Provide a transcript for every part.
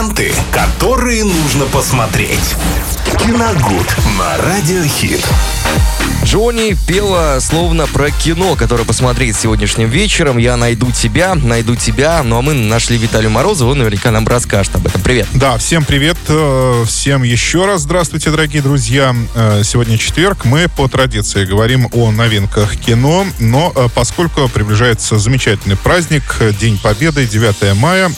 ленты, которые нужно посмотреть. Киногуд на Радиохит. Джонни пела словно про кино, которое посмотреть сегодняшним вечером. Я найду тебя, найду тебя. Ну а мы нашли Виталию Морозову, он наверняка нам расскажет об этом. Привет. Да, всем привет. э, Всем еще раз здравствуйте, дорогие друзья. Э, Сегодня четверг. Мы по традиции говорим о новинках кино, но э, поскольку приближается замечательный праздник, День Победы, 9 мая,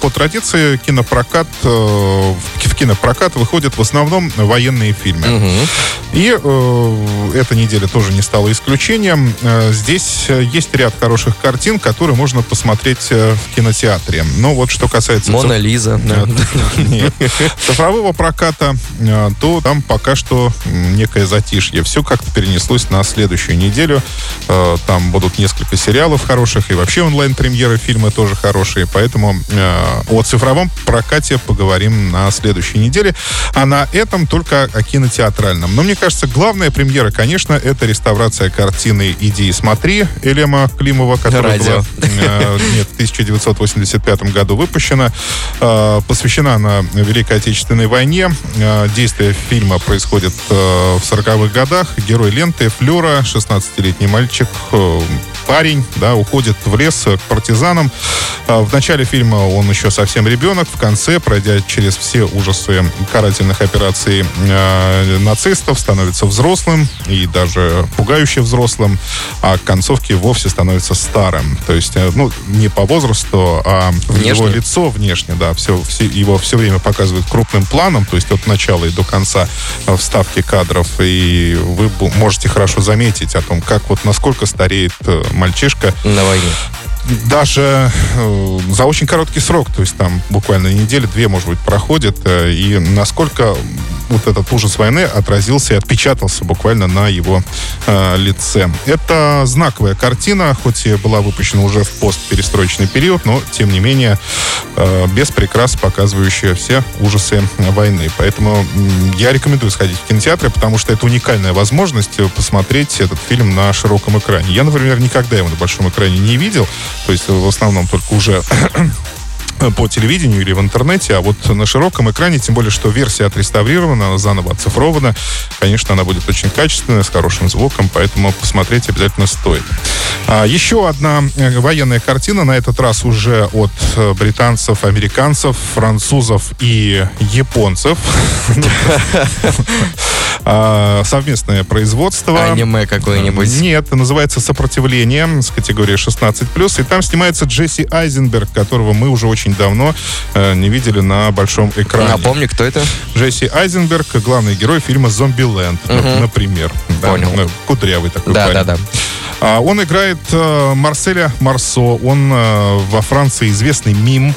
по традиции кинопрокат, э, в в кинопрокат выходят в основном военные фильмы. И э, эта неделя тоже не стала исключением. Э, здесь э, есть ряд хороших картин, которые можно посмотреть э, в кинотеатре. Но вот что касается... Мона Лиза. да. Нет. Цифрового проката, то там пока что некое затишье. Все как-то перенеслось на следующую неделю. Там будут несколько сериалов хороших, и вообще онлайн-премьеры фильмы тоже хорошие. Поэтому о цифровом прокате поговорим на следующей неделе. А на этом только о кинотеатральном. Но мне кажется, главная премьера, конечно, это реставрация картины «Иди и смотри» Элема Климова, которая Радио. была э, нет, в 1985 году выпущена. Э, Посвящена она Великой Отечественной войне. Э, Действие фильма происходит э, в 40-х годах. Герой ленты Флюра, 16-летний мальчик, э, парень, да, уходит в лес к партизанам. Э, В начале фильма он еще совсем ребенок. В конце, пройдя через все ужасы карательных операций э, нацистов, становится взрослым и даже пугающе взрослым, а к концовке вовсе становится старым. То есть, э, ну, не по возрасту, а его Внешне? лицо внешне, да, все, все, его все время показывают крупным планом, то есть от начала и до конца э, вставки кадров, и вы можете хорошо заметить о том, как вот насколько стареет мальчишка, На войне. Даже э, за очень короткий срок, то есть там буквально недели-две, может быть, проходит, э, и насколько вот этот ужас войны отразился и отпечатался буквально на его э, лице. Это знаковая картина, хоть и была выпущена уже в постперестроечный период, но, тем не менее, э, без прикрас, показывающая все ужасы войны. Поэтому я рекомендую сходить в кинотеатры, потому что это уникальная возможность посмотреть этот фильм на широком экране. Я, например, никогда его на большом экране не видел, то есть в основном только уже по телевидению или в интернете, а вот на широком экране, тем более, что версия отреставрирована, заново оцифрована, конечно, она будет очень качественная, с хорошим звуком, поэтому посмотреть обязательно стоит. А, еще одна э, военная картина, на этот раз уже от э, британцев, американцев, французов и японцев. А, Совместное производство. Аниме какое-нибудь. Нет, называется «Сопротивление» с категории 16+. И там снимается Джесси Айзенберг, которого мы уже очень давно э, не видели на большом экране. Напомни, кто это? Джесси Айзенберг, главный герой фильма «Зомбиленд», Мгм. например. Да, Понял. э, Кудрявый такой Да, парень. да, да. А, Он играет э, Марселя Марсо. Он э, во Франции известный мим.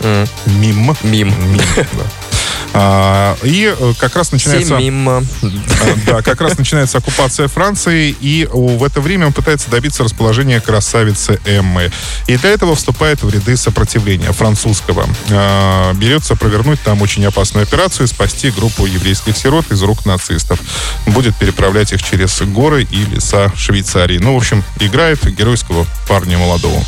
М, Мим. Мим. Мим, да. А, И э, как раз начинается... Все мимо. А, Да, как раз начинается оккупация Франции, и в это время он пытается добиться расположения красавицы Эммы. И для этого вступает в ряды сопротивления французского. А, Берется провернуть там очень опасную операцию и спасти группу еврейских сирот из рук нацистов. Будет переправлять их через горы и леса Швейцарии. Ну, в общем, играет геройского парня молодого.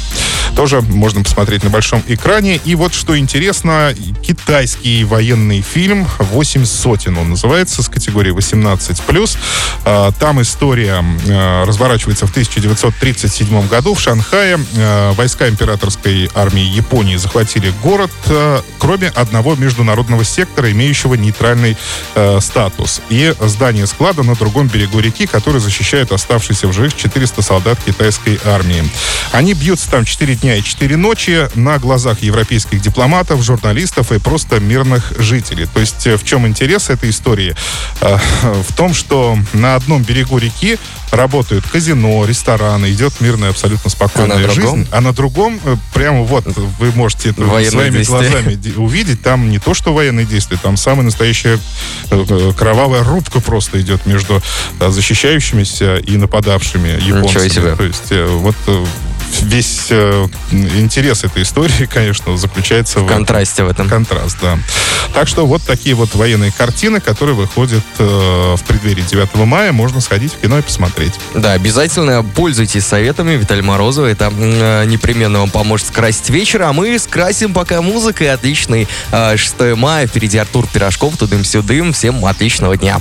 Тоже можно посмотреть на большом экране. И вот что интересно, китайский военный фильм «Восемь сотен» он называется, с категории 18+. А, Там история а, разворачивается в 1937 году в Шанхае. А, Войска императорской армии Японии захватили город, а, кроме одного международного сектора, имеющего нейтральный э, статус. И здание склада на другом берегу реки, который защищает оставшиеся в живых 400 солдат китайской армии. Они бьются там 4 дня и 4 ночи на глазах европейских дипломатов, журналистов и просто мирных жителей. То есть э, в чем интерес этой истории? Э, В том, что на одном берегу реки работают казино, рестораны, идет мирная, абсолютно спокойная А жизнь. А на другом, э, прямо вот, вы можете это Военные своими действия. глазами де- увидеть, там не то, что военные действия, там самая настоящая кровавая рубка просто идет между защищающимися и нападавшими японцами. То есть вот весь э, интерес этой истории, конечно, заключается в, в контрасте в этом. Контраст, да. Так что вот такие вот военные картины, которые выходят э, в преддверии 9 мая, можно сходить в кино и посмотреть. Да, обязательно пользуйтесь советами Виталия Морозова. Это э, непременно вам поможет скрасить вечер. А мы скрасим пока музыкой. Отличный э, 6 мая. Впереди Артур Пирожков, тудым-сюдым. Всем отличного дня.